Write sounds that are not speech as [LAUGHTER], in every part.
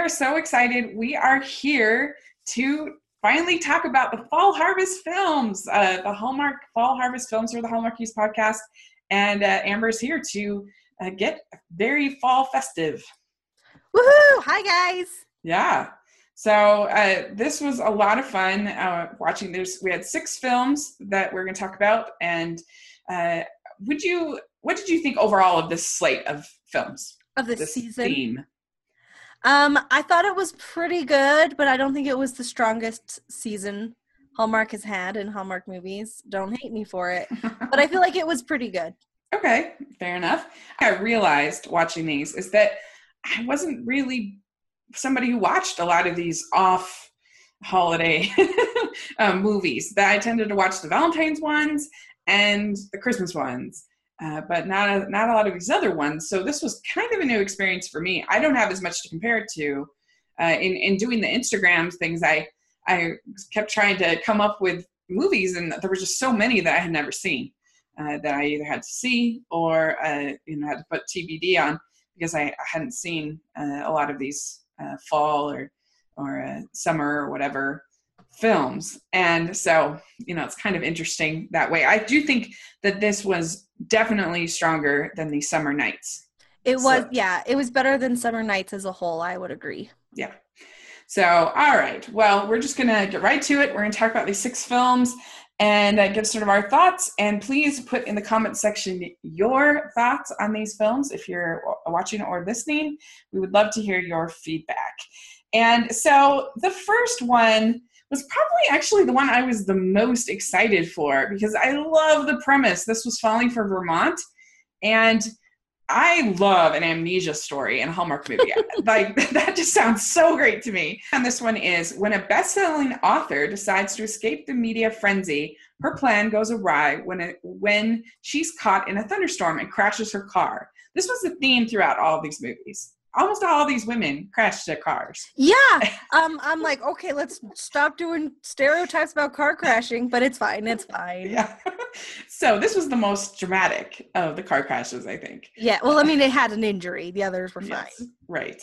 are so excited. We are here to finally talk about the Fall Harvest films, uh, the Hallmark Fall Harvest films for the Hallmark Hallmarkies podcast. And uh, Amber's here to uh, get very fall festive. Woohoo! Hi, guys. Yeah. So uh, this was a lot of fun uh, watching. There's we had six films that we're going to talk about, and uh, would you? What did you think overall of this slate of films of this, this season? Theme? Um, I thought it was pretty good, but I don't think it was the strongest season Hallmark has had in Hallmark movies. Don't hate me for it, but I feel [LAUGHS] like it was pretty good. Okay, fair enough. I realized watching these is that I wasn't really somebody who watched a lot of these off holiday um, [LAUGHS] movies. That I tended to watch the Valentine's ones and the Christmas ones. Uh, but not a, not a lot of these other ones. So this was kind of a new experience for me. I don't have as much to compare it to. Uh, in in doing the Instagram things, I I kept trying to come up with movies, and there were just so many that I had never seen uh, that I either had to see or uh, you know had to put TBD on because I, I hadn't seen uh, a lot of these fall or or summer or whatever films. And so, you know, it's kind of interesting that way. I do think that this was definitely stronger than the Summer Nights. It was, yeah, it was better than Summer Nights as a whole. I would agree. Yeah. So, all right. Well, we're just going to get right to it. We're going to talk about these six films and uh, give sort of our thoughts. And please put in the comment section your thoughts on these films if you're watching or listening. We would love to hear your feedback. And so, the first one was probably actually the one I was the most excited for because I love the premise. This was Falling for Vermont, and I love an amnesia story in a Hallmark movie. [LAUGHS] like [LAUGHS] that just sounds so great to me. And this one is when a best-selling author decides to escape the media frenzy, her plan goes awry when it, when she's caught in a thunderstorm and crashes her car. This was the theme throughout all of these movies almost all these women crash their cars. Yeah. [LAUGHS] Um, I'm like, okay, let's stop doing stereotypes about car crashing, but it's fine. It's fine. Yeah. [LAUGHS] so this was the most dramatic of the car crashes, I think. Yeah. Well, I mean, it had an injury. The others were yes, fine. Right.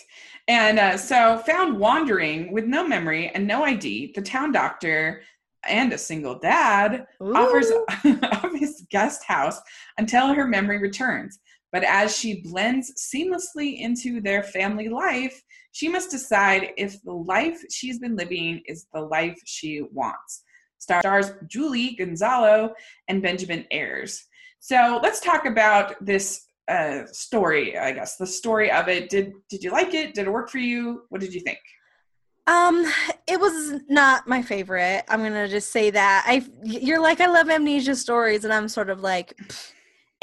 And uh, so found wandering with no memory and no ID, the town doctor and a single dad Ooh. offers [LAUGHS] of his guest house until her memory returns. But as she blends seamlessly into their family life, she must decide if the life she's been living is the life she wants. Stars Julie Gonzalo and Benjamin Ayres. So let's talk about this uh, story. I guess the story of it. Did did you like it? Did it work for you? What did you think? Um, it was not my favorite. I'm gonna just say that. I you're like I love amnesia stories, and I'm sort of like. Pfft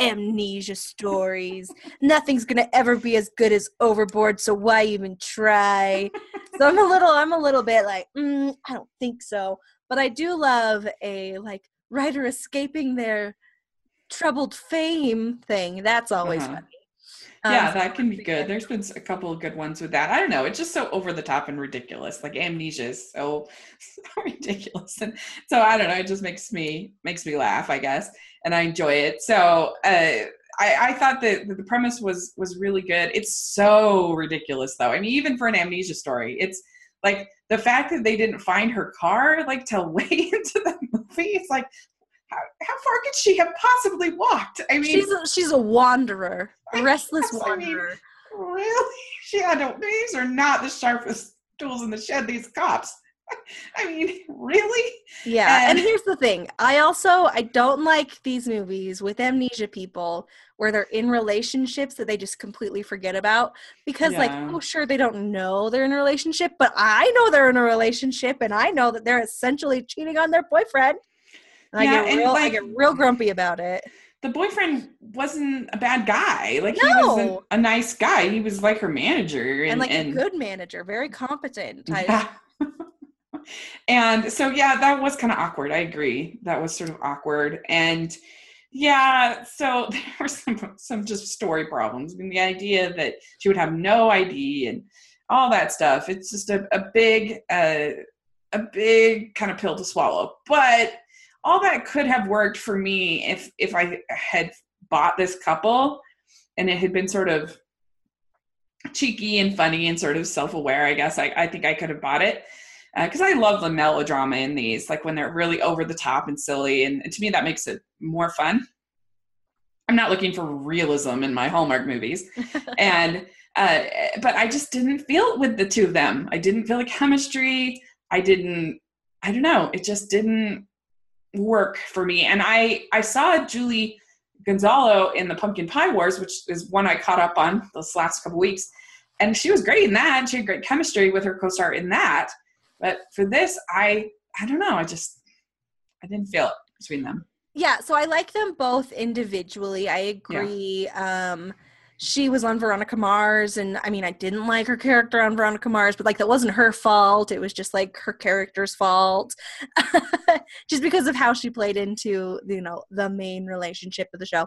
amnesia stories. Nothing's gonna ever be as good as Overboard, so why even try? so I'm a little, I'm a little bit like, mm, I don't think so. But I do love a like writer escaping their troubled fame thing. That's always uh-huh. funny. Yeah, um, that can be good. There's been a couple of good ones with that. I don't know. It's just so over the top and ridiculous. Like amnesia is so, [LAUGHS] so ridiculous, and so I don't know. It just makes me makes me laugh, I guess, and I enjoy it. So uh, I, I thought that the premise was was really good. It's so ridiculous, though. I mean, even for an amnesia story, it's like the fact that they didn't find her car like till [LAUGHS] way into the movie. It's like how, far could she have possibly walked? I mean, she's a, she's a wanderer, a restless wanderer. I mean, really? [LAUGHS] She, I don't. These are not the sharpest tools in the shed. These cops. [LAUGHS] I mean, really? Yeah. And, and, here's the thing. I also I don't like these movies with amnesia people where they're in relationships that they just completely forget about because yeah. like, oh sure they don't know they're in a relationship, but I know they're in a relationship and I know that they're essentially cheating on their boyfriend. And yeah, I get real like, I get real grumpy about it. The boyfriend wasn't a bad guy. Like no. he was a, a, nice guy. He was like her manager and, and like and, a good manager, very competent. Yeah. [LAUGHS] and so yeah, that was kind of awkward. I agree. That was sort of awkward. And yeah, so [LAUGHS] there were some some just story problems. I mean, the idea that she would have no ID and all that stuff. It's just a, a big uh, a big kind of pill to swallow. But all that could have worked for me if if I had bought this couple and it had been sort of cheeky and funny and sort of self-aware. I guess I, I think I could have bought it because uh, I love the melodrama in these, like when they're really over the top and silly, and, and to me that makes it more fun. I'm not looking for realism in my Hallmark movies, [LAUGHS] and uh, but I just didn't feel it with the two of them. I didn't feel like chemistry. I didn't. I don't know. It just didn't work for me. And I I saw Julie Gonzalo in the Pumpkin Pie Wars, which is one I caught up on this last couple weeks, and she was great in that. And she had great chemistry with her co-star in that. But for this, I I don't know. I just I didn't feel it between them. Yeah, so I like them both individually. I agree. Yeah. Um she was on Veronica Mars and I mean I didn't like her character on Veronica Mars but like that wasn't her fault. It was just like her character's fault [LAUGHS] just because of how she played into you know the main relationship of the show.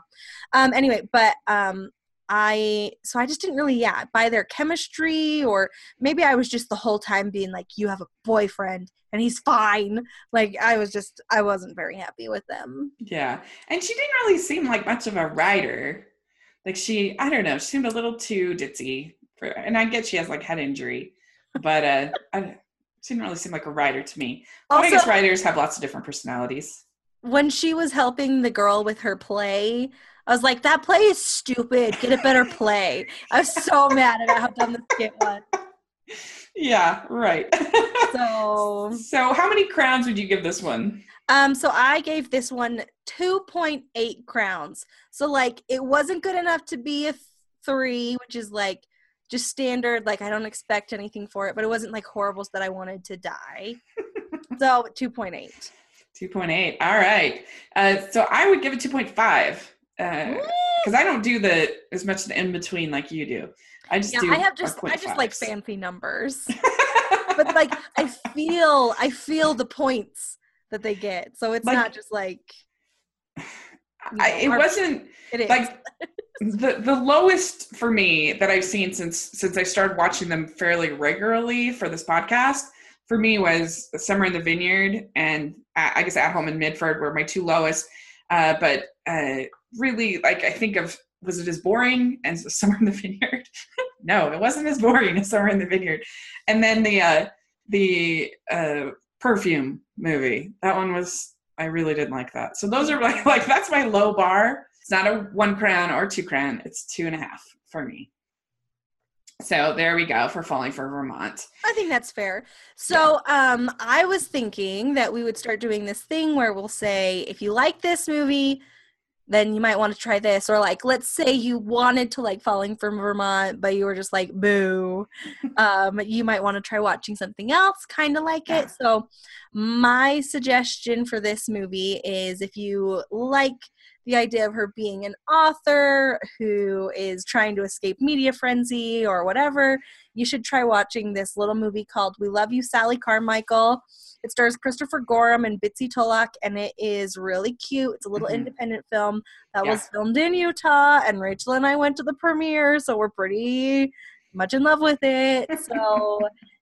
Um anyway but um I so I just didn't really yeah buy their chemistry or maybe I was just the whole time being like you have a boyfriend and he's fine. Like I was just I wasn't very happy with them. Yeah and she didn't really seem like much of a writer like she i don't know she seemed a little too ditzy for and i get she has like head injury but uh I, she didn't really seem like a writer to me. Also, i guess writers have lots of different personalities. When she was helping the girl with her play i was like that play is stupid. Get a better play. I was so mad about how dumb the skit was. [LAUGHS] Yeah right. [LAUGHS] So so how many crowns would you give this one um, so I gave this one 2.8 crowns. So like it wasn't good enough to be a three, which is like just standard. Like I don't expect anything for it, but it wasn't like horrible that I wanted to die. [LAUGHS] so 2.8. 2.8. All right. Uh, so I would give it 2.5 because uh, I don't do the as much the in between like you do. I just yeah, do. I have just I just like fancy numbers, [LAUGHS] but like I feel I feel the points that they get. So it's like, not just like [SIGHS] you know, I, it wasn't it like the the lowest for me that I've seen since since I started watching them fairly regularly for this podcast for me was Summer in the Vineyard and I guess At Home in Mitford were my two lowest. Uh, but uh, really, like I think of was it as boring as [LAUGHS] Summer in the Vineyard? [LAUGHS] no, it wasn't as boring as Summer in the Vineyard. And then the uh, the uh, perfume movie. That one was I really didn't like that. So those are like [LAUGHS] like that's my low bar. It's not a one crown or two crown. It's two and a half for me. So there we go for falling for Vermont. I think that's fair. So um I was thinking that we would start doing this thing where we'll say if you like this movie, then you might want to try this or like let's say you wanted to like falling from vermont but you were just like boo. [LAUGHS] Um you might want to try watching something else kind of like it. So my suggestion for this movie is if you like the idea of her being an author who is trying to escape media frenzy or whatever you should try watching this little movie called we love you sally carmichael it stars Christopher Gorham and Bitsy Tulloch, and it is really cute. It's a little mm-hmm. independent film that yeah. was filmed in Utah, and Rachel and I went to the premiere, so we're pretty much in love with it. [LAUGHS] So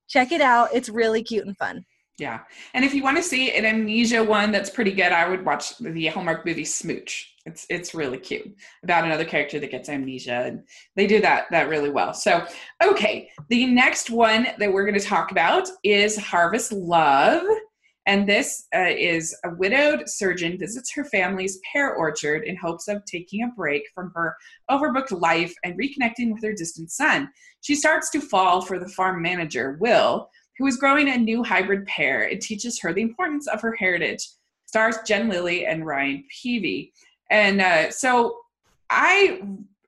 check it out. It's really cute and fun. Yeah. And if you want to see an amnesia one that's pretty good, I would watch the Hallmark movie Smooch. It's it's really cute about another character that gets amnesia and they do that that really well. So, okay, the next one that we're going to talk about is Harvest Love. And this uh, is a widowed surgeon visits her family's pear orchard in hopes of taking a break from her overbooked life and reconnecting with her distant son. She starts to fall for the farm manager, Will, who is growing a new hybrid pear and teaches her the importance of her heritage. Stars Jen Lilly and Ryan Paevey. And uh, so I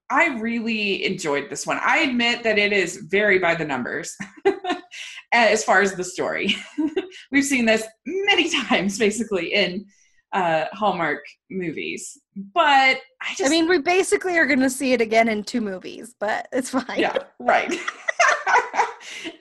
I really enjoyed this one. I admit that it is very by the numbers [LAUGHS] as far as the story. [LAUGHS] We've seen this many [LAUGHS] times basically in uh, Hallmark movies. But I just I mean we basically are gonna see it again in two movies, but it's fine. Yeah, right.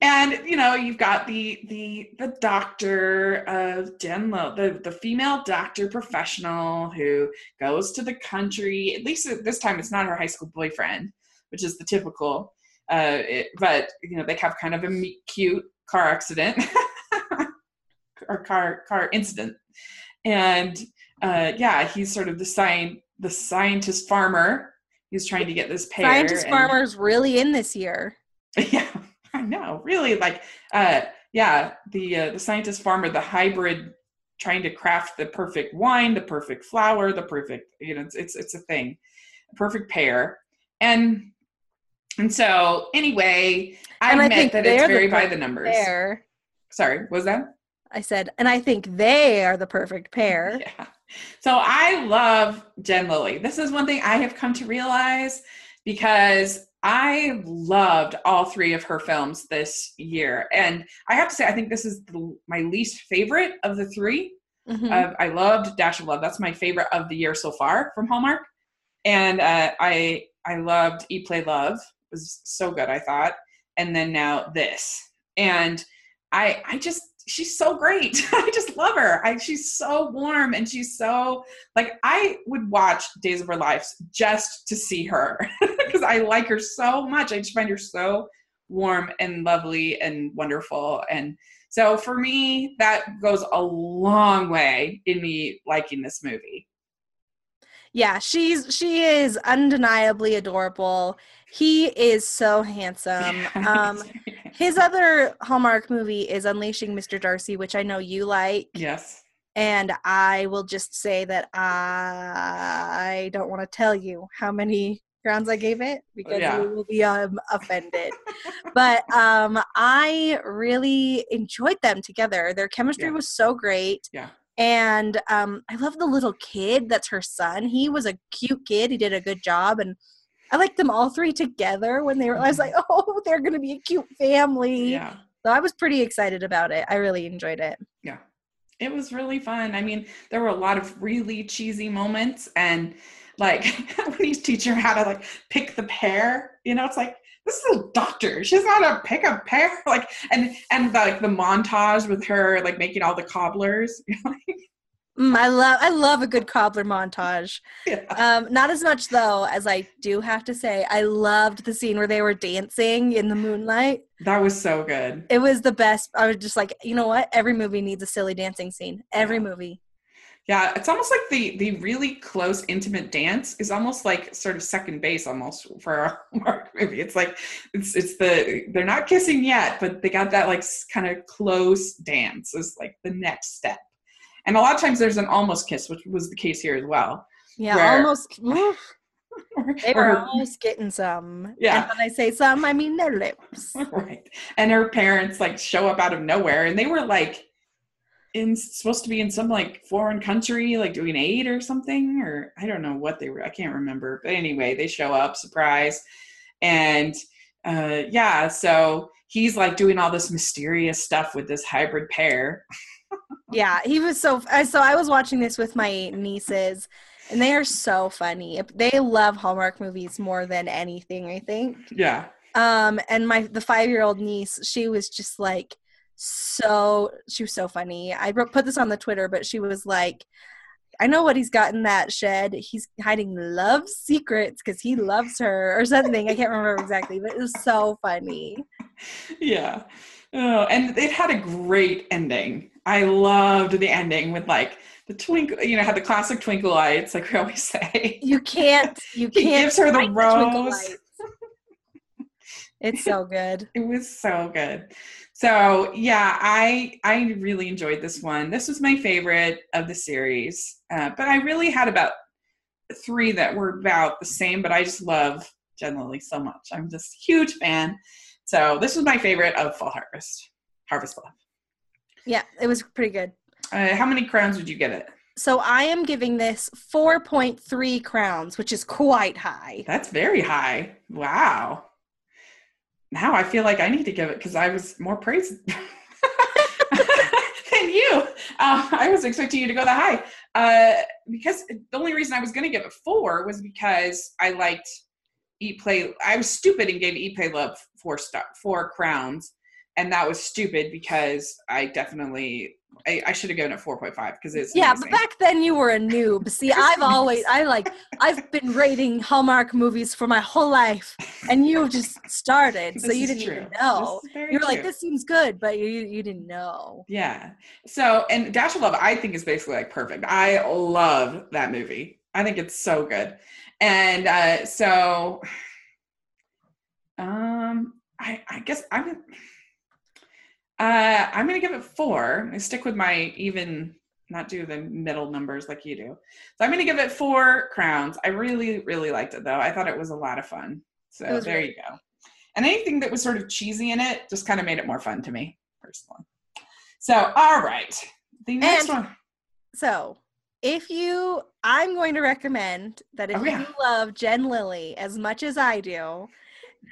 And you know you've got the the the doctor of Jen Lo, the the female doctor professional who goes to the country. At least this time, it's not her high school boyfriend, which is the typical. Uh, it, but you know they have kind of a cute car accident [LAUGHS] or car car incident, and uh, yeah, he's sort of the sign the scientist farmer. He's trying to get this pear. Scientist farmer's really in this year. [LAUGHS] Yeah, Know. Really, like, uh, yeah, the uh, the scientist farmer, the hybrid, trying to craft the perfect wine, the perfect flower the perfect, you know, it's it's, it's a thing, perfect pair, and and so anyway, I And I think that it's very by the numbers. Pair. Sorry, was that? I said, and I think they are the perfect pair. [LAUGHS] Yeah. So I love Jen Lilly. This is one thing I have come to realize because I loved all three of her films this year. And I have to say, I think this is the, my least favorite of the 3 Mhm. Uh, I loved Dash of Love. That's my favorite of the year so far from Hallmark. And uh, I I loved E Play Love. It was so good, I thought. And then now this. And I I just she's so great. [LAUGHS] I just love her. I, she's so warm and she's so like I would watch Days of Our Lives just to see her [LAUGHS] [LAUGHS] because I like her so much. I just find her so warm and lovely and wonderful. And so for me, that goes a long way in me liking this movie. Yeah, she's she is undeniably adorable. He is so handsome. [LAUGHS] Um his other Hallmark movie is Unleashing Mr. Darcy, which I know you like. yes. And I will just say that I don't want to tell you how many I gave it because Yeah. you will be um, offended. but um, I really enjoyed them together. Their chemistry Yeah. was so great. Yeah. And um, I love the little kid that's her son. He was a cute kid. He did a good job. And I liked them all three together when they were, I was like, [LAUGHS] oh, they're going to be a cute family. Mm-hmm. Yeah. So I was pretty excited about it. I really enjoyed it. Yeah. It was really fun. I mean, there were a lot of really cheesy moments and like [LAUGHS] he's teaching her how to like pick the pear, you know, it's like this is a doctor. She's not a pick a pear. [LAUGHS] Like and and the, like the montage with her like making all the cobblers. [LAUGHS] Mm, I love I love a good cobbler montage. yeah. Um, not as much though as I do have to say. I loved the scene where they were dancing in the moonlight. That was so good. It was the best. I was just like, you know what? Every movie needs a silly dancing scene. Every Yeah. movie. Yeah, it's almost like the the really close intimate dance is almost like sort of second base almost for a [LAUGHS] Hallmark movie. It's like it's it's the they're not kissing yet, but they got that like kind of close dance is like the next step. And a lot of times there's an almost kiss, which was the case here as well. Yeah, Where- almost. [LAUGHS] they were almost getting some. Yeah. And when I say some, I mean their lips. [LAUGHS] right. And her parents like show up out of nowhere, and they were like in supposed to be in some like foreign country, like doing aid or something, or I don't know what they were. I can't remember. But anyway, they show up, surprise, and uh, yeah. So he's like doing all this mysterious stuff with this hybrid pear. [LAUGHS] yeah, he was so. So I was watching this with my nieces, and they are so funny. They love Hallmark movies more than anything. I think. Yeah. Um, and my the five year old niece, she was just like so. She was so funny. I wrote, put this on the Twitter, but she was like. I know what he's got in that shed. He's hiding love secrets because he loves her or something. I can't remember exactly, but it was so funny. Yeah. Oh, and it had a great ending. I loved the ending with like the twinkle, you know, had the classic twinkle lights, like we always [LAUGHS] say. You can't. You can't. he gives her the rose. lights. It's so good. It was so good. So yeah, I I really enjoyed this one. This was my favorite of the series, uh, but I really had about three that were about the same. But I just love Jen Lilly so much. I'm just a huge fan. So this was my favorite of Fall Harvest, Harvest Love. Yeah, it was pretty good. Uh, how many crowns would you give it? So I am giving this 4.3 crowns, which is quite high. That's very high. Wow. Now I feel like I need to give it because I was more praised [LAUGHS] than you. Uh, I was expecting you to go that high. Uh, because the only reason I was going to give it four was because I liked Eat Play. I was stupid and gave Eat Play Love four star four crowns, and that was stupid because I definitely I, I should have given it four point five because it's Yeah, amazing. but back then you were a noob. See, [LAUGHS] I've always I like I've been rating Hallmark movies for my whole life, and you just started, so you didn't true. even know. This is very You were like, "This seems good," but you you didn't know. Yeah. So, and Dash of Love, I think is basically like perfect. I love that movie. I think it's so good. And uh, so, [SIGHS] um, I, I guess I'm uh, I'm gonna give it four. I stick with my even, not do the middle numbers like you do. So I'm gonna give it four crowns. I really, really liked it though. I thought it was a lot of fun. So there you go. And anything that was sort of cheesy in it just kind of made it more fun to me personally. So all right, the next and, one. So if you, I'm going to recommend that if oh, yeah. you love Jen Lilly as much as I do,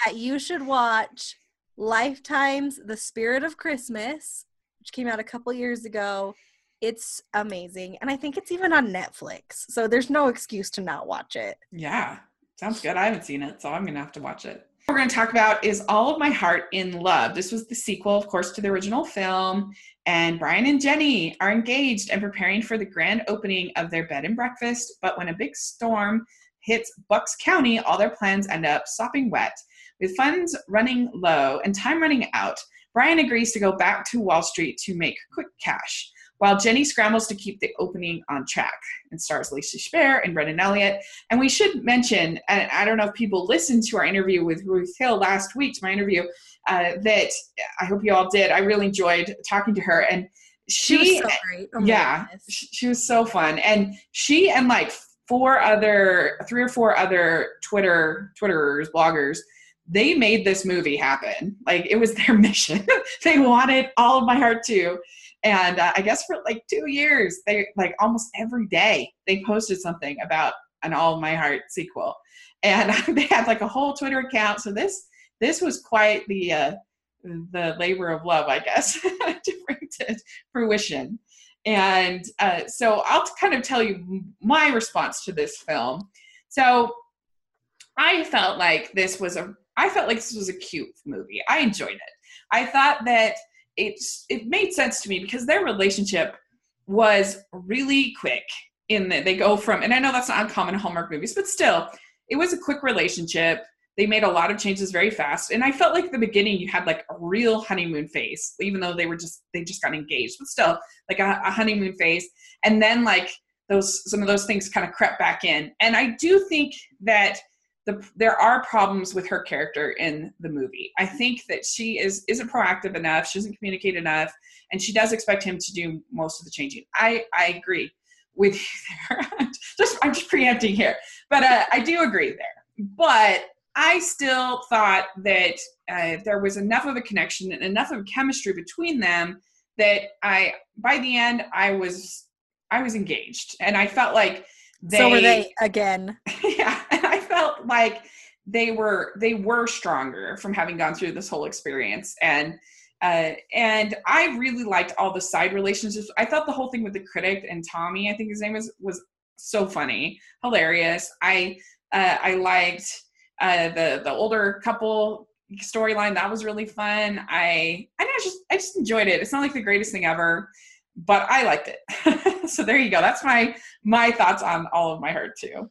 that you should watch Lifetime's The Spirit of Christmas, which came out a couple years ago. It's amazing. And I think it's even on Netflix. So there's no excuse to not watch it. Yeah. Sounds good. I haven't seen it, so I'm going to have to watch it. What we're going to talk about is All of My Heart in Love. This was the sequel, of course, to the original film. And Brian and Jenny are engaged and preparing for the grand opening of their bed and breakfast. But when a big storm hits Bucks County, all their plans end up sopping wet. With funds running low and time running out, Brian agrees to go back to Wall Street to make quick cash, while Jenny scrambles to keep the opening on track. And stars Lacey Chabert and Brennan Elliott. And we should mention, and I don't know if people listened to our interview with Ruth Hill last week, to my interview, uh, that I hope you all did. I really enjoyed talking to her. And she, she was so great. Oh yeah, she, she was so fun. And she and like four other, three or four other Twitter, Twitterers, bloggers they made this movie happen. Like it was their [LAUGHS] mission. they wanted all of my heart too. And uh, I guess for like two years, they like almost every day they posted something about an All of My Heart sequel, and [LAUGHS] they had like a whole Twitter account. So this this was quite the uh, the labor of love, I guess, [LAUGHS] to bring to fruition. And uh, so I'll kind of tell you my response to this film. So I felt like this was a I felt like this was a cute movie. I enjoyed it. I thought that it's it made sense to me because their relationship was really quick in that they go from and I know that's not uncommon in Hallmark movies, but still, it was a quick relationship. They made a lot of changes very fast. And I felt like the beginning you had like a real honeymoon phase, even though they were just they just got engaged, but still like a, a honeymoon phase. And then like those some of those things kind of crept back in. And I do think that the, there are problems with her character in the movie. I think that she is isn't proactive enough. She doesn't communicate enough, and she does expect him to do most of the changing. I I agree with you there. [LAUGHS] just I'm just preempting here, but uh, I do agree there. But I still thought that uh, there was enough of a connection and enough of chemistry between them that I by the end I was I was engaged, and I felt like they, so were they again. [LAUGHS] Yeah, felt like they were they were stronger from having gone through this whole experience and uh, and I really liked all the side relationships. I thought the whole thing with the critic and Tommy, I think his name was, was so funny, hilarious. I uh, I liked uh, the the older couple storyline. That was really fun. I I just I just enjoyed it. It's not like the greatest thing ever, but I liked it. [LAUGHS] so there you go. That's my my thoughts on all of my heart too.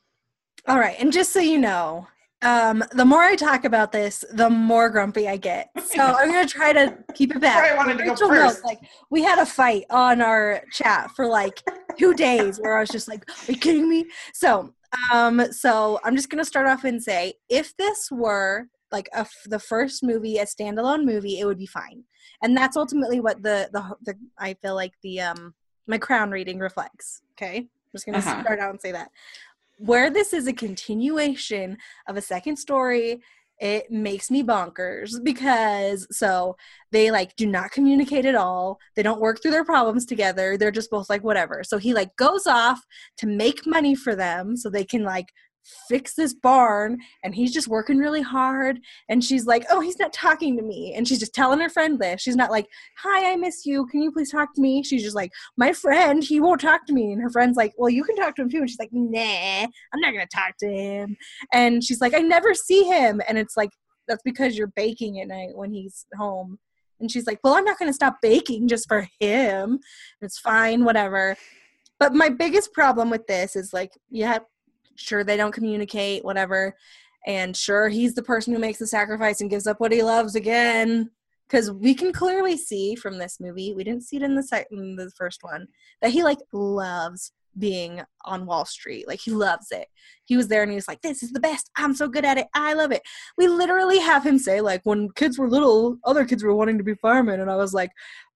All right, and just so you know, um, the more I talk about this, the more grumpy I get. So [LAUGHS] I'm gonna try to keep it back. I wanted to go first. Knows, like we had a fight on our chat for like two days where I was just like, "Are you kidding me?" So, um, so I'm just gonna start off and say, if this were like a, the first movie, a standalone movie, it would be fine. And that's ultimately what the the, the I feel like the um my crown reading reflects. Okay, I'm just gonna uh-huh. start out and say that where this is a continuation of a second story it makes me bonkers because so they like do not communicate at all. They don't work through their problems together. They're just both like whatever. So he like goes off to make money for them so they can like fix this barn and he's just working really hard and she's like oh he's not talking to me and she's just telling her friend this. She's not like hi i miss you. Can you please talk to me? She's just like my friend he won't talk to me. And her friend's like well you can talk to him too. And she's like nah i'm not gonna talk to him. And she's like i never see him. And it's like that's because you're baking at night when he's home. And she's like well i'm not gonna stop baking just for him. It's fine whatever. But my biggest problem with this is like yeah sure they don't communicate whatever and sure he's the person who makes the sacrifice and gives up what he loves again because we can clearly see from this movie, we didn't see it in the second, the first one, that he like loves being on Wall Street. Like he loves it. He was there and he was like, "This is the best. I'm so good at it. I love it." We literally have him say like, "When kids were little, other kids were wanting to be firemen," and I was like,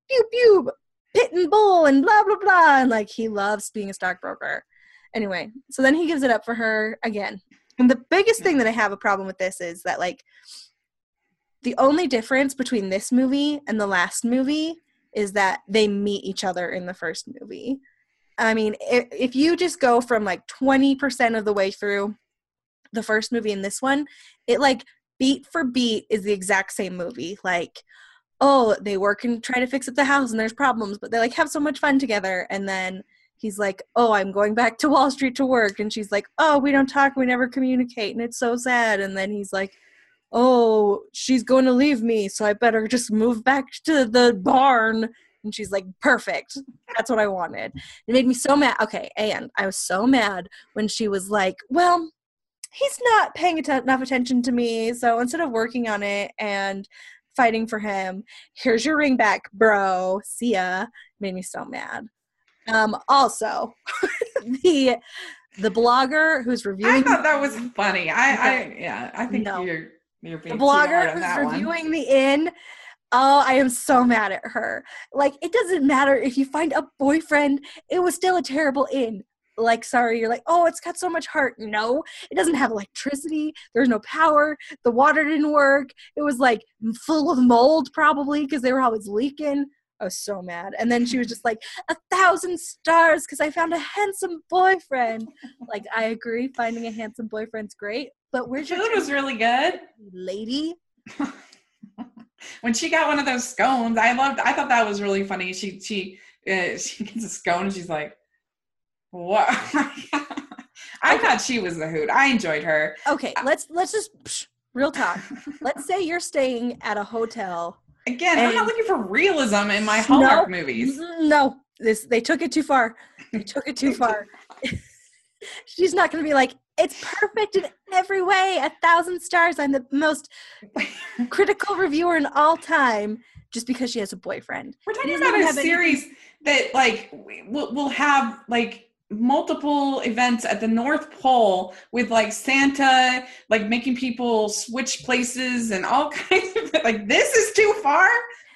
"Pew pew, pit and bull, and blah blah blah." And like he loves being a stockbroker. Anyway, so then he gives it up for her again. And the biggest thing that I have a problem with this is that like the only difference between this movie and the last movie is that they meet each other in the first movie. I mean, if, if you just go from like 20% of the way through the first movie and this one, it like beat for beat is the exact same movie. Like, oh, they work and try to fix up the house and there's problems, but they like have so much fun together. And then he's like, oh, I'm going back to Wall Street to work. And she's like, oh, we don't talk, we never communicate. And it's so sad. And then he's like, oh, she's going to leave me, so I better just move back to the barn. And she's like, perfect. That's what I wanted. It made me so mad. Okay, and I was so mad when she was like, well, he's not paying enough attention to me, so instead of working on it and fighting for him, here's your ring back, bro. See ya. Made me so mad. Um, also, [LAUGHS] the the blogger who's reviewing. I thought that was funny. I, I yeah, I think no. you're you're being the blogger who's reviewing one. the inn. Oh, I am so mad at her. Like, it doesn't matter if you find a boyfriend, it was still a terrible inn. Like, sorry, you're like, oh, it's got so much heart. No, it doesn't have electricity. There's no power. The water didn't work. It was like full of mold, probably, because they were always leaking. I was so mad. And then she was just like, a thousand stars because I found a handsome boyfriend. like, I agree, finding a handsome boyfriend's great, but where's your food was really good, lady? [LAUGHS] when she got one of those scones, I loved. I thought that was really funny. She she uh, [LAUGHS] she gets a scone and she's like, "What?" [LAUGHS] I okay. thought she was the hoot. I enjoyed her. Okay, let's let's just psh, real talk. let's say you're staying at a hotel. Again, I'm not looking for realism in my Hallmark no, movies. No, this they took it too far. They took it too far. [LAUGHS] She's not going to be like, it's perfect in every way. A thousand stars. I'm the most [LAUGHS] critical reviewer in all time just because she has a boyfriend. We're talking about a series anything. that like will will have like multiple events at the North Pole with like Santa like making people switch places and all [LAUGHS] kinds of like this is too far.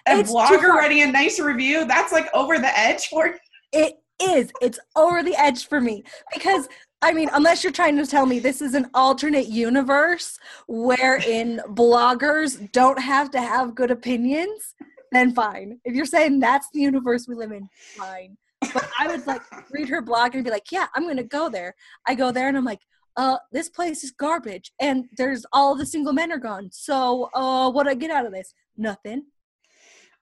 A it's blogger writing a nice review, that's like over the edge for it is. It's over the edge for me because I mean, unless you're trying to tell me this is an alternate universe wherein bloggers don't have to have good opinions, then fine. If you're saying that's the universe we live in, fine. But I would like read her blog and be like, yeah, I'm gonna go there. I go there and I'm like, uh, this place is garbage and there's all the single men are gone. So uh what do I get out of this? Nothing.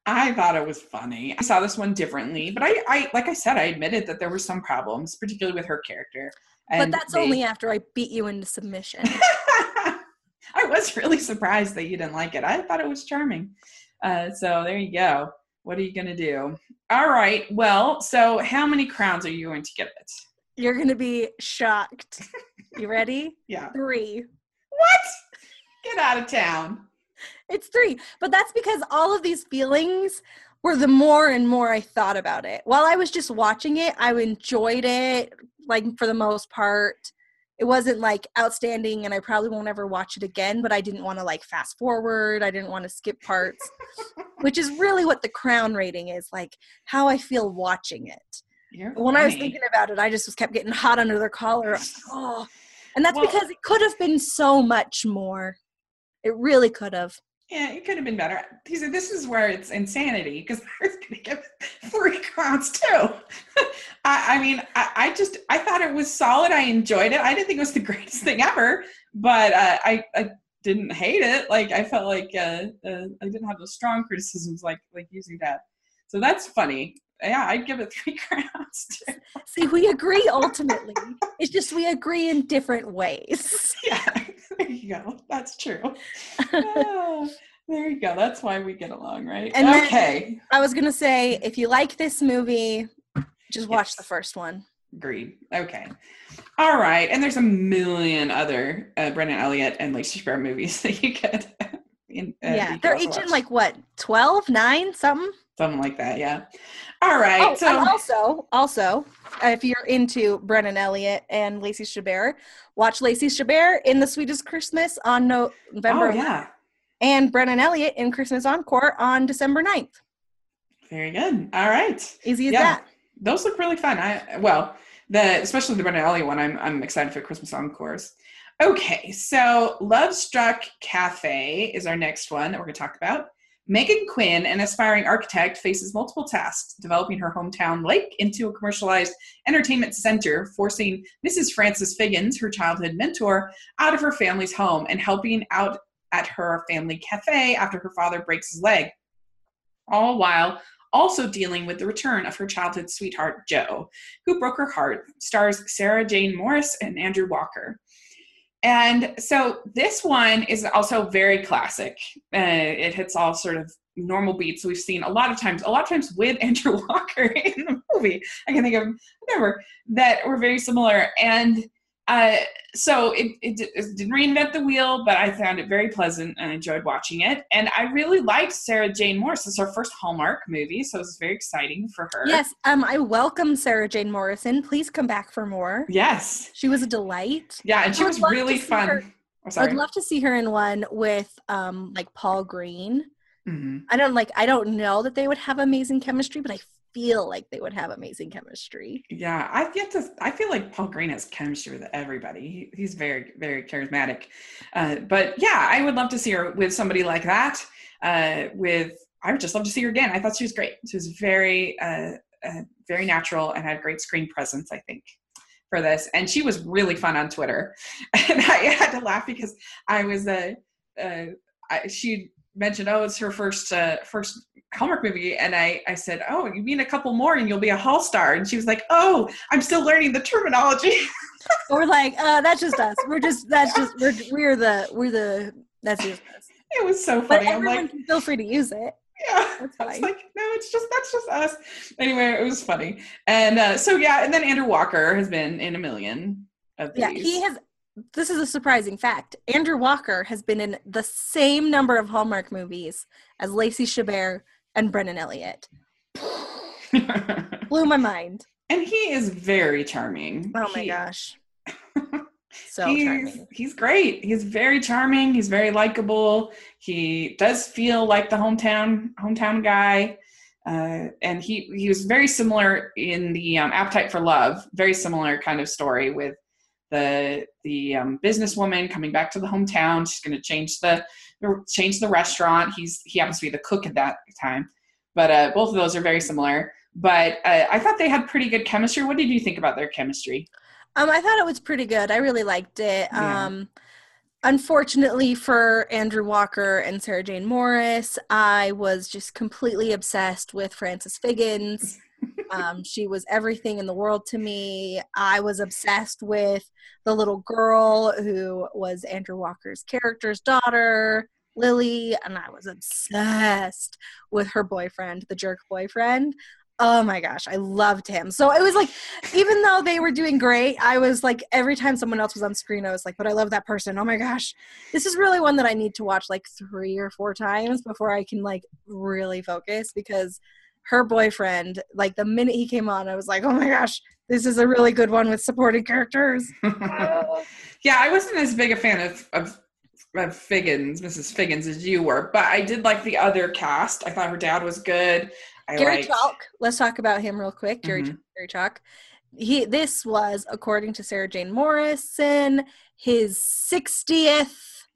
I thought it was funny. I saw this one differently, but I, I like I said, I admitted that there were some problems, particularly with her character. but that's they, only after I beat you into submission. [LAUGHS] I was really surprised that you didn't like it. I thought it was charming. Uh, so there you go. What are you gonna do? All right. Well, so how many crowns are you going to give it? You're gonna be shocked. You ready? [LAUGHS] yeah. Three. What? Get out of town. It's three. But that's because all of these feelings were the more and more I thought about it. While I was just watching it, I enjoyed it, like for the most part. It wasn't like outstanding, and I probably won't ever watch it again, but I didn't want to like fast forward. I didn't want to skip parts, [LAUGHS] which is really what the crown rating is like how I feel watching it. You're when funny. I was thinking about it, I just was kept getting hot under the collar. [LAUGHS] oh. And that's well, because it could have been so much more. It really could have. Yeah, it could have been better. He said, this is where it's insanity because I [LAUGHS] was going to give three crowns too. [LAUGHS] I, I, mean, I, I, just I thought it was solid. I enjoyed it. I didn't think it was the [LAUGHS] greatest thing ever, but uh, I, I didn't hate it. Like I felt like uh, uh, I didn't have those strong criticisms like like using that. So that's funny. Yeah, I'd give it three [LAUGHS] crowns. Too. See, we agree ultimately. it's just we agree in different ways. [LAUGHS] Yeah. there you go. That's true. oh, there you go. That's why we get along, right? And okay. I was gonna say, if you like this movie, just watch yes. the first one. Agreed. Okay. All right. And there's a million other uh, Brennan Elliott and Lacey Chabert movies [LAUGHS] that you could In, uh, yeah, they're each also in like what 12, 9, something. Something like that. Yeah. All right. Oh, so also, also, if you're into Brennan Elliott and Lacey Chabert, watch Lacey Chabert in The Sweetest Christmas on November oh yeah, and Brennan Elliott in Christmas Encore on December 9th. very good. All right. Easy as Yeah. that. those look really fun. I well, the especially the Brennan Elliott one. I'm I'm excited for Christmas encores. Okay, so Love Struck Cafe is our next one that we're going to talk about. Megan Quinn, an aspiring architect, faces multiple tasks developing her hometown lake into a commercialized entertainment center, forcing Mrs. Frances Figgins, her childhood mentor, out of her family's home and helping out at her family cafe after her father breaks his leg. All while also dealing with the return of her childhood sweetheart, Joe, who broke her heart, stars Sarah Jane Morris and Andrew Walker. And so this one is also very classic. Uh, it hits all sort of normal beats we've seen a lot of times, a lot of times with [LAUGHS] Andrew Walker in the movie. I can think of a number that were very similar. And uh, so it, it, it didn't reinvent the wheel, but I found it very pleasant and enjoyed watching it. And I really liked Sarah Jane Morris. Is her first Hallmark movie, so it's very exciting for her. Yes, um, I welcome Sarah Jane Morrison. Please come back for more. Yes. She was a delight. Yeah, and she was really fun. her- sorry. I'd love to see her in one with um like Paul Green. Mhm. I don't like I don't know that they would have amazing chemistry, but I feel like they would have amazing chemistry. Yeah, I've yet to. I feel like Paul Green has chemistry with everybody. He, he's very, very charismatic. Uh, but yeah, I would love to see her with somebody like that. Uh, with I would just love to see her again. I thought she was great. She was very, uh, uh, very natural and had great screen presence. I think for this, and she was really fun on Twitter. [LAUGHS] And I had to laugh because I was I, she mentioned, oh, it's her first uh, first Hallmark movie, and I I said, oh, you mean a couple more and you'll be a Hall star? And she was like, oh, I'm still learning the terminology. [LAUGHS] We're like, uh, that's just us. We're just that's just we're we're the we're the that's just us. it was so But funny. I'm everyone like, can feel free to use it. yeah. That's I was fine. like, no, it's just that's just us. Anyway, it was funny, and uh, so yeah, and then Andrew Walker has been in a million of these. Yeah, he has. This is a surprising fact. Andrew Walker has been in the same number of Hallmark movies as Lacey Chabert and Brennan Elliott. [LAUGHS] Blew my mind. and he is very charming. Oh my He- gosh. [LAUGHS] So he's, charming. he's great. He's very charming. He's very likable. He does feel like the hometown hometown guy. Uh, and he he was very similar in the um, Appetite for Love. Very similar kind of story with the the um, businesswoman coming back to the hometown. She's going to change the change the restaurant. He's he happens to be the cook at that time. But uh, both of those are very similar. But uh, I thought they had pretty good chemistry. What did you think about their chemistry? Um, I thought it was pretty good. I really liked it. Yeah. Um, unfortunately for Andrew Walker and Sarah Jane Morris, I was just completely obsessed with Frances Figgins. [LAUGHS] um, she was everything in the world to me. I was obsessed with the little girl who was Andrew Walker's character's daughter, Lily, and I was obsessed with her boyfriend, the jerk boyfriend. Oh my gosh, I loved him. So it was like, even though they were doing great, I was like, every time someone else was on screen, I was like, but I love that person. Oh my gosh. This is really one that I need to watch like three or four times before I can like really focus because her boyfriend, like the minute he came on, I was like, oh my gosh, this is a really good one with supporting characters. [LAUGHS] yeah, I wasn't as big a fan of, of of Figgins, Mrs. Figgins, as you were, but I did like the other cast. I thought her dad was good. I Gary liked, Chalk. Let's talk about him real quick. Gary, Mhm. Gary Chalk. He this was, according to Sarah Jane Morrison, his 60th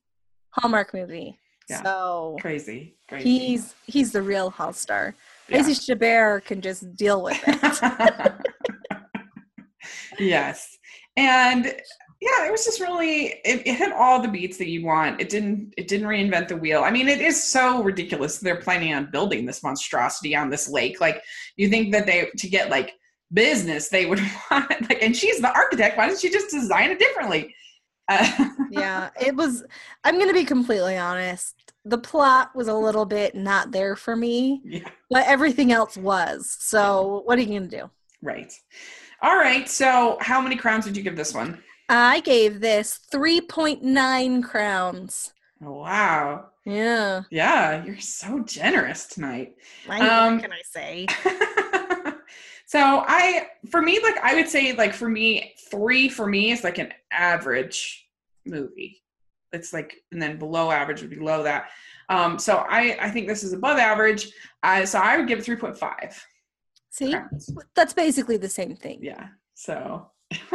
Hallmark movie. Yeah. So crazy, crazy. he's he's the real Hall star. Yeah. Chabert can just deal with it. [LAUGHS] yes, and yeah, it was just really it, it hit all the beats that you want. It didn't it didn't reinvent the wheel. I mean, it is so ridiculous. They're planning on building this monstrosity on this lake. Like you think that they to get like business they would [LAUGHS] want like and she's the architect why didn't she just design it differently uh, [LAUGHS] yeah, it was. I'm going to be completely honest. The plot was a little bit not there for me, yeah but everything else was. So, what are you going to do? right all right so how many crowns did you give this one I gave this 3.9 crowns. wow Yeah. Yeah, you're so generous tonight. I, Um, what can I say? [LAUGHS] so I for me like I would say like for me 3 for me is like an average movie. It's like and then below average would be below that. Um so I I think this is above average. I so I would give it 3.5. See, that's basically the same thing. Yeah. So [LAUGHS]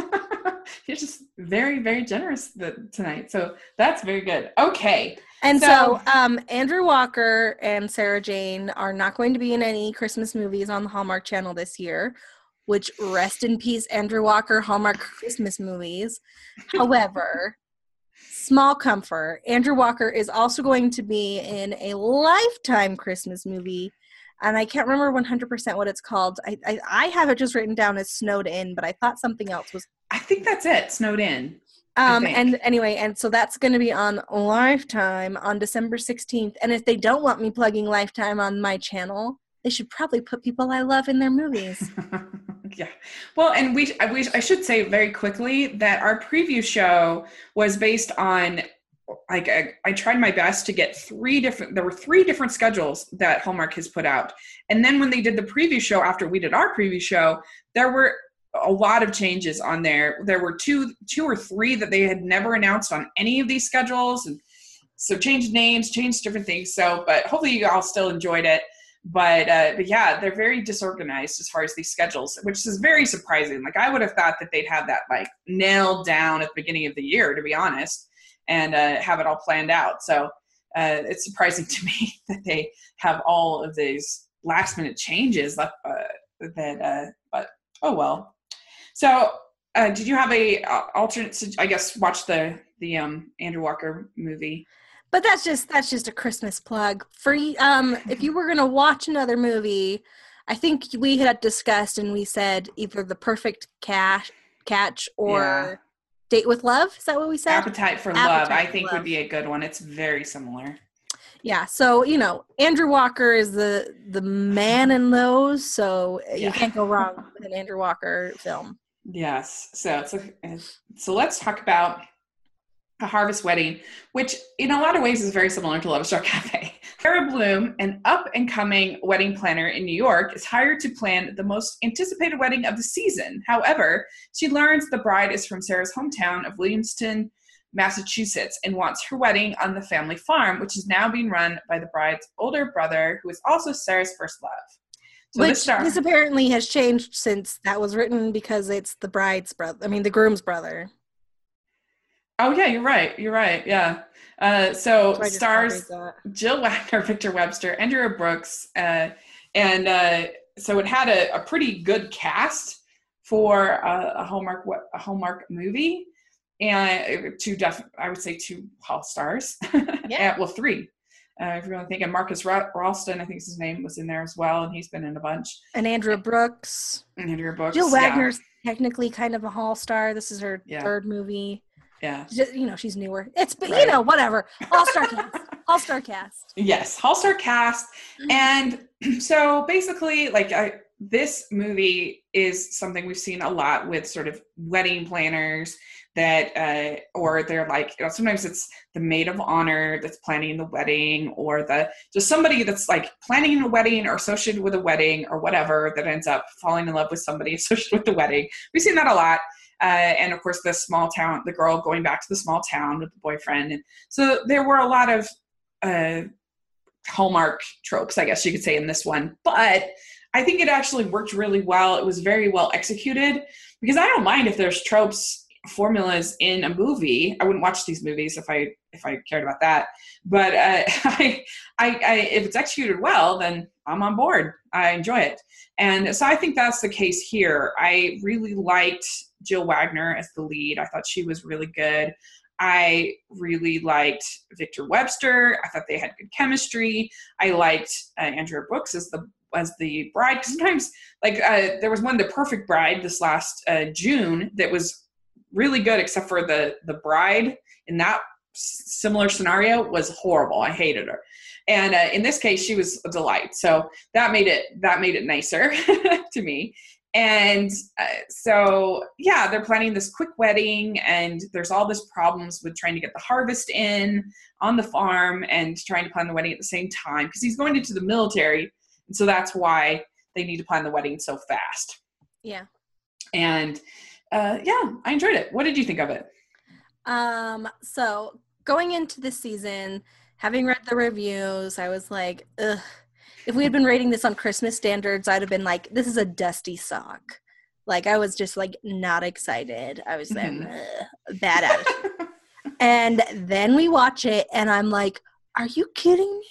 you're just very very generous tonight. So that's very good. Okay. And So- so, um, Andrew Walker and Sarah Jane are not going to be in any Christmas movies on the Hallmark Channel this year. Which rest in peace, Andrew Walker Hallmark Christmas movies. However, small comfort. Andrew Walker is also going to be in a Lifetime Christmas movie, and I can't remember one hundred percent what it's called. I, I I have it just written down as Snowed In, but I thought something else was I think that's it. Snowed in. Um, and anyway, and so that's going to be on Lifetime on December 16th. And if they don't want me plugging Lifetime on my channel, they should probably put people I love in their movies. [LAUGHS] yeah. Well, and we I, I should say very quickly that our preview show was based on like I, I tried my best to get three different there were three different schedules that Hallmark has put out. And then when they did the preview show after we did our preview show, there were a lot of changes on there. There were two two or three that they had never announced on any of these schedules and so changed names, changed different things. So, but hopefully you all still enjoyed it but uh, but yeah, they're very disorganized as far as these schedules, which is very surprising. Like I would have thought that they'd have that like nailed down at the beginning of the year, to be honest, and uh, have it all planned out. So uh, it's surprising [LAUGHS] to me that they have all of these last minute changes. Left, uh, that uh, but oh well. So uh, did you have a alternate? I guess watch the the um, Andrew Walker movie. But that's just that's just a Christmas plug. For um, if you were going to watch another movie, I think we had discussed and we said either The Perfect Cash Catch or Yeah. Date with Love. Is that what we said? Appetite for Appetite Love, I think, Love. would be a good one. It's very similar. Yeah, so you know, Andrew Walker is the the man in those, so Yeah. you can't go [LAUGHS] wrong with an Andrew Walker film. Yes. So it's a, so let's talk about a harvest wedding, which in a lot of ways is very similar to Love Struck [LAUGHS] Cafe. Sarah Bloom, an up and coming wedding planner in New York, is hired to plan the most anticipated wedding of the season. However, she learns the bride is from Sarah's hometown of Williamstown, Massachusetts, and wants her wedding on the family farm, which is now being run by the bride's older brother, who is also Sarah's first love. So Which this star- this apparently has changed since that was written because it's the bride's brother. I mean, the groom's brother. Oh yeah, you're right. You're right. Yeah. Uh, so So I just stars. Jill Wagner, [LAUGHS] Victor Webster, Andrea Brooks, uh, and uh, so it had a, a pretty good cast for a, a Hallmark a Hallmark movie, and two def I would say two Hall stars. [LAUGHS] Yeah. And- well, three. Uh, if you're really thinking Marcus Ra- Ralston, I think his name was in there as well, and he's been in a bunch. And Andrea Brooks. And Andrea Brooks. Jill yeah. Wagner's technically kind of a hall star. This is her Yeah. third movie. Yeah. Just, you know, she's newer. It's but Right. you know, whatever. All star [LAUGHS] cast. All star cast. Yes, All Star cast. Mhm. And [CLEARS THROAT] so basically, like I, this movie is something we've seen a lot with sort of wedding planners that, uh, or they're like, you know, sometimes it's the maid of honor that's planning the wedding, or the just somebody that's like planning a wedding or associated with a wedding or whatever that ends up falling in love with somebody [LAUGHS] associated with the wedding. We've seen that a lot. Uh, and of course, the small town, the girl going back to the small town with the boyfriend. And so there were a lot of uh, hallmark tropes i guess you could say in this one. But i think it actually worked really well. It was very well executed. Because i don't mind if there's tropes formulas in a movie. I wouldn't watch these movies if i if i cared about that. But uh, I, [LAUGHS] I i if it's executed well then i'm on board i enjoy it and so i think that's the case here i really liked jill wagner as the lead i thought she was really good I really liked Victor Webster. I thought they had good chemistry. I liked uh, Andrea Brooks as the as the bride. sometimes, like uh, there was one, The Perfect Bride, this last uh, June that was really good, except for the the bride in that similar scenario was horrible. I hated her. And uh, in this case, she was a delight. So that made it that made it nicer [LAUGHS] to me. And uh, so, yeah, they're planning this quick wedding, and there's all this problems with trying to get the harvest in on the farm and trying to plan the wedding at the same time because he's going into the military. And so that's why they need to plan the wedding so fast. Yeah. And uh, yeah, I enjoyed it. What did you think of it? Um, so going into this season, having read the reviews, I was like, ugh. If we had been rating this on Christmas standards, I'd have been like, this is a dusty sock. Like I was just like not excited. I was like, Mm-hmm. bad attitude. and then we watch it, and I'm like, are you kidding me?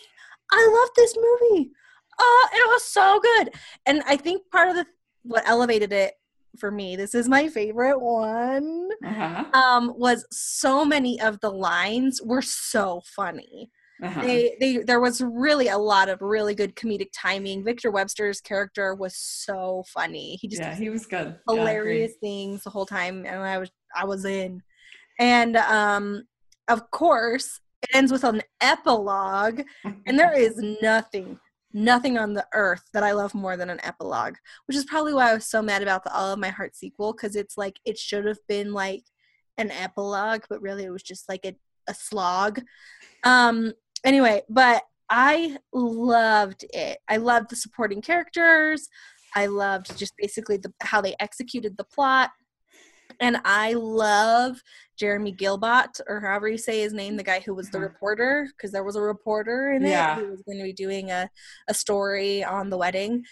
I love this movie. Oh, it was so good. And I think part of the what elevated it for me, this is my favorite one Uh-huh. um was so many of the lines were so funny Uh-huh. they they there was really a lot of really good comedic timing. Victor webster's character was so funny. He just yeah, he was good. Yeah, hilarious things the whole time and i was i was in. And um of course it ends with an epilogue and there is [LAUGHS] nothing nothing on the earth that i love more than an epilogue which is probably why i was so mad about the all of my heart sequel because it's like it should have been like an epilogue but really it was just like a, a slog. Um anyway but i loved it i loved the supporting characters i loved just basically the how they executed the plot and i love jeremy guilbaut or however you say his name the guy who was the Mhm. reporter because there was a reporter in it Yeah. who was going to be doing a, a story on the wedding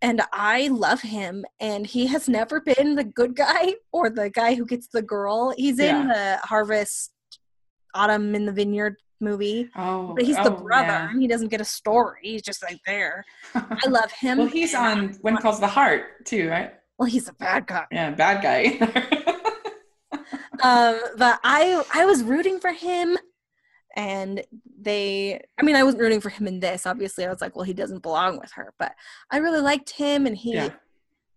and I love him. And he has never been the good guy [LAUGHS] or the guy who gets the girl. He's in the Harvest Autumn in the Vineyard movie, Oh, but he's the oh, brother yeah. and he doesn't get a story. He's just like there. I [LAUGHS] love him. well, he's on When Calls the Heart too, right? Well, he's a bad guy. Yeah, bad guy. [LAUGHS] um, but I I was rooting for him, and they. I mean, I wasn't rooting for him in this. Obviously, I was like, well, he doesn't belong with her. But I really liked him, and he. yeah.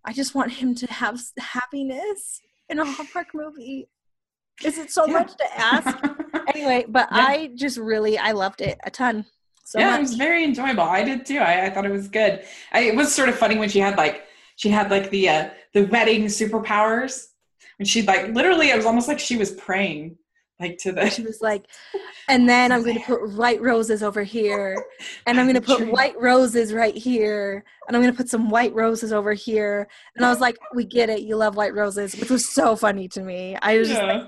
I just want him to have happiness in a Hallmark movie. Is it so Yeah. much to ask? [LAUGHS] Anyway, but Yeah. I just really I loved it a ton. So yeah, much. it was very enjoyable. I did too. I, I thought it was good. I, it was sort of funny when she had like she had like the uh, the wedding superpowers. and she like literally, it was almost like she was praying like to the. she was like, and then I'm going to put [LAUGHS] white roses over here, and I'm going to put white roses right here, and I'm going to put some white roses over here. And I was like, we get it. You love white roses, which was so funny to me. I was just like, Yeah.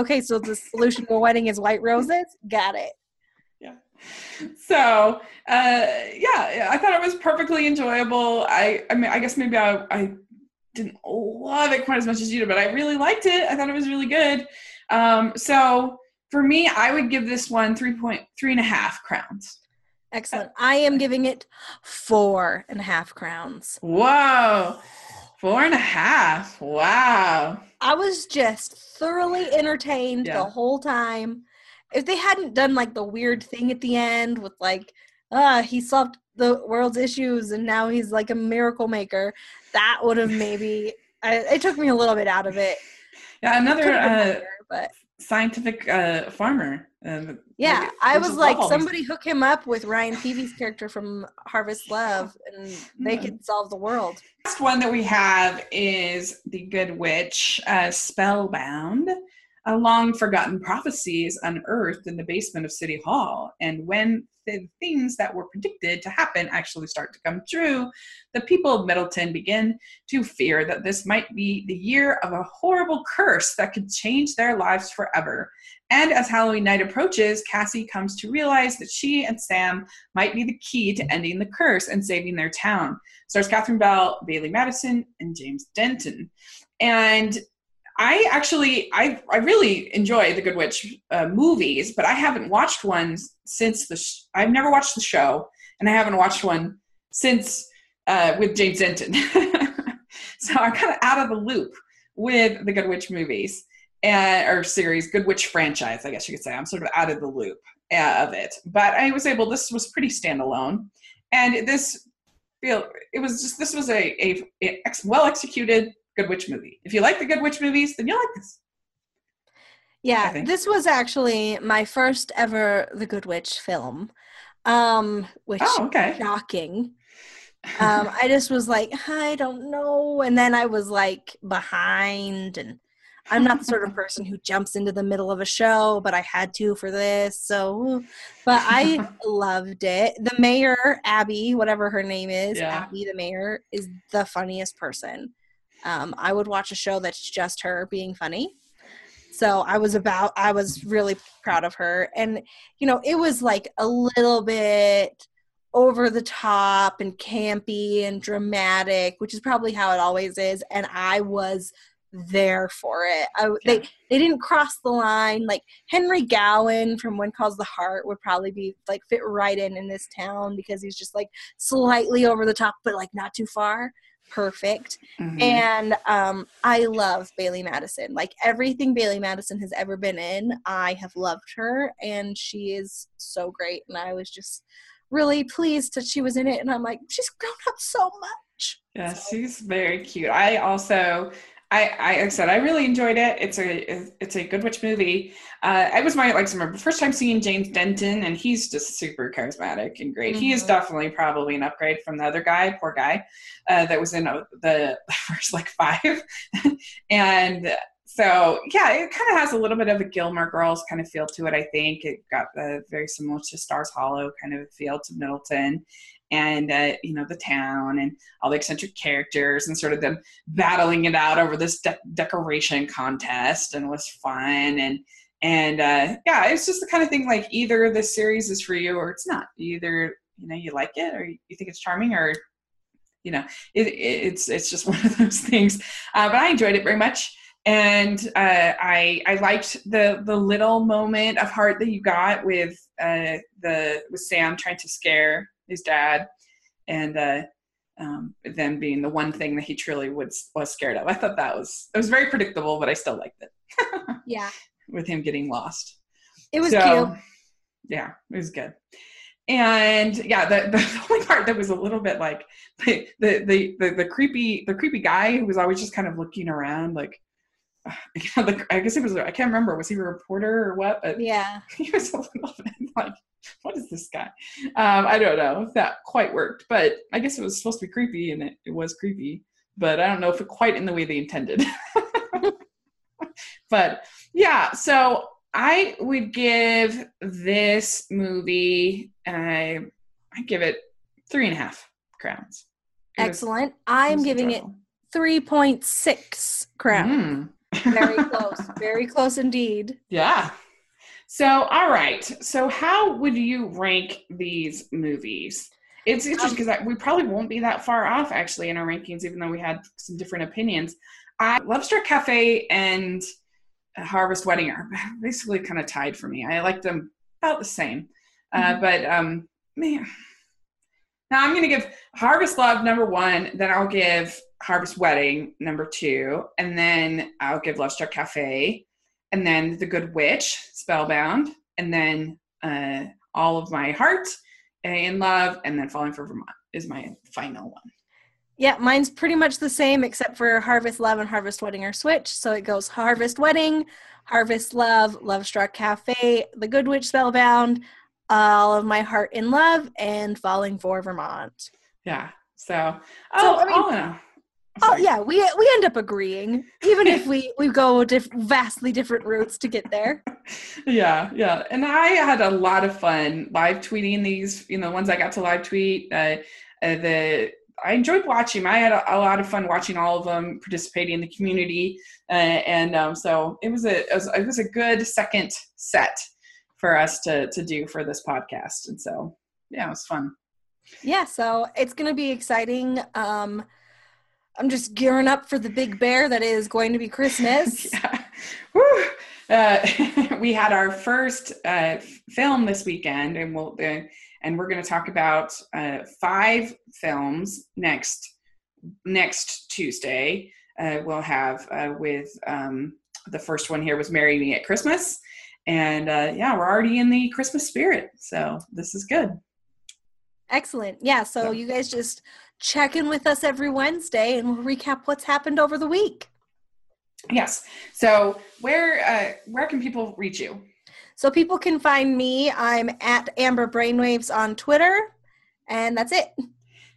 Okay, so the solution to a wedding is white roses. Got it. Yeah. So uh, yeah, I thought it was perfectly enjoyable. I I mean, I guess maybe I I didn't love it quite as much as you did, but I really liked it. I thought it was really good. Um, so for me, I would give this one three point three and a half crowns. Excellent. I am giving it four and a half crowns. Whoa, four and a half. Wow. I was just thoroughly entertained Yeah. the whole time. If they hadn't done like the weird thing at the end with like, uh, he solved the world's issues and now he's like a miracle maker, that would have maybe. I, it took me a little bit out of it. [LAUGHS] Yeah, another uh, but scientific uh, farmer. Uh, yeah, which I was like, somebody hook him up with Ryan Paevey's character from Harvest Love, and they Yeah. could solve the world. Next one that we have is The Good Witch, uh, Spellbound. A long forgotten prophecies unearthed in the basement of City Hall. And when the things that were predicted to happen actually start to come true, the people of Middleton begin to fear that this might be the year of a horrible curse that could change their lives forever. And as Halloween night approaches, Cassie comes to realize that she and Sam might be the key to ending the curse and saving their town stars Catherine Bell, Bailee Madison, and James Denton. And I actually, I, I really enjoy the Good Witch uh, movies, but I haven't watched one since the. Sh- I've never watched the show, and I haven't watched one since uh, with James Denton. [LAUGHS] so I'm kind of out of the loop with the Good Witch movies and or series, Good Witch franchise, I guess you could say. I'm sort of out of the loop uh, of it, but I was able. This was pretty standalone, and this feel it was just this was a a, a ex, well executed Good Witch movie. If you like the Good Witch movies, then you'll like this. Yeah, this was actually my first ever The Good Witch film, um, which Oh, okay. shocking. [LAUGHS] Um, I just was like, I don't know. And then I was like behind and I'm not the sort of [LAUGHS] person who jumps into the middle of a show, but I had to for this. So, but I [LAUGHS] loved it. The mayor, Abby, whatever her name is, Yeah. Abby the mayor, is the funniest person. Um, I would watch a show that's just her being funny. So I was about, I was really proud of her. And, you know, it was like a little bit over the top and campy and dramatic, which is probably how it always is. And I was there for it. I, They they didn't cross the line. Like Henry Gowen from When Calls the Heart would probably be like fit right in in this town because he's just like slightly over the top, but like not too far. Perfect. Mhm. And um, I love Bailee Madison. Like everything Bailee Madison has ever been in, I have loved her, and she is so great. And I was just really pleased that she was in it. And I'm like, she's grown up so much. Yeah, she's very cute. I also, I, I, like I said, I really enjoyed it. It's a, it's a Good Witch movie. Uh, I was my like some first time seeing James Denton, and he's just super charismatic and great. He is Mhm. definitely probably an upgrade from the other guy, poor guy, uh, that was in uh, the [LAUGHS] first like five, [LAUGHS] and so yeah, it kind of has a little bit of a Gilmore Girls kind of feel to it. I think it got uh, very similar to Stars Hollow kind of feel to Middleton, and uh, you know the town and all the eccentric characters and sort of them battling it out over this de- decoration contest and it was fun and and uh, yeah, it's just the kind of thing like either this series is for you or it's not. Either you know you like it or you think it's charming or you know it, it's it's just [LAUGHS] one of those things. Uh, but I enjoyed it very much and uh, I I liked the the little moment of heart that you got with uh, the with Sam trying to scare his dad, and uh, um, them being the one thing that he truly was was scared of. I thought that was it was very predictable, but I still liked it [LAUGHS] Yeah. with him getting lost. It was So, cute. Yeah, it was good. And yeah, the, [LAUGHS] the only part that was a little bit like the, the the the creepy the creepy guy who was always just kind of looking around like [SIGHS] like, I guess it was I can't remember was he a reporter or what but Yeah. [LAUGHS] he was a little bit like [LAUGHS] what is this guy um I don't know if that quite worked but I guess it was supposed to be creepy and it, it was creepy but I don't know if it quite in the way they intended [LAUGHS] but yeah so I would give this movie uh, I give it three and a half crowns It Excellent. it I'm was giving it 3.6 crowns. Mm. Very [LAUGHS] close. Very close indeed. Yeah. So, all right. So, how would you rank these movies? It's interesting because we probably won't be that far off actually in our rankings, even though we had some different opinions. I Love Struck Cafe and Harvest Wedding are [LAUGHS] basically kind of tied for me. I like them about the same, uh, Mhm. but um, man. Now I'm going to give Harvest Love number one, then I'll give Harvest Wedding number two, and then I'll give Love Struck Cafe, and then The Good Witch, Spellbound, and then uh, All of My Heart, Inn Love, and then Falling for Vermont is my final one. Yeah, mine's pretty much the same except for Harvest Love and Harvest Wedding are switched. So it goes Harvest Wedding, Harvest Love, Love Struck Cafe, The Good Witch Spellbound, All of My Heart Inn Love, and Falling for Vermont. Yeah. So, oh, I mean- all in all- Oh yeah, we we end up agreeing, even if we we go diff- vastly different routes to get there. [LAUGHS] yeah, yeah. And I had a lot of fun live tweeting these, you know, ones I got to live tweet. Uh, uh, the I enjoyed watching. I had a, a lot of fun watching all of them, participating in the community, uh, and um, so it was a it was, it was a good second set for us to to do for this podcast. And so yeah, it was fun. Yeah, so it's gonna be exciting. Um, I'm just gearing up for the big bear that is going to be Christmas. [LAUGHS] yeah. Woo. Uh, [LAUGHS] we had our first uh, film this weekend, and we'll uh, and we're going to talk about uh, five films next next Tuesday. Uh, we'll have uh, with um, the first one here was "Marry Me at Christmas," and uh, yeah, we're already in the Christmas spirit, so this is good. Excellent. Yeah, so you guys just check in with us every Wednesday and we'll recap what's happened over the week. Yes. So where uh, where can people reach you? So people can find me. I'm at Amber Brainwaves on Twitter, and that's it.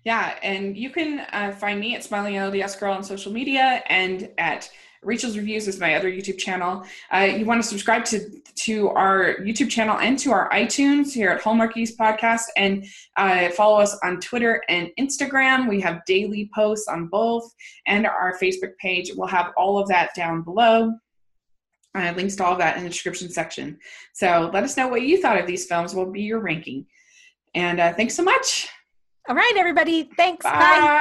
Yeah, and you can uh, find me at Smiling LDS Girl on social media and at Rachel's Reviews is my other YouTube channel. Uh, you want to subscribe to to our YouTube channel and to our iTunes here at Hallmarkies Podcast, and uh, follow us on Twitter and Instagram. We have daily posts on both, and our Facebook page. We'll have all of that down below. Uh, links to all of that in the description section. So let us know what you thought of these films. What will be your ranking? And uh, thanks so much. All right, everybody. Thanks. Bye. Bye.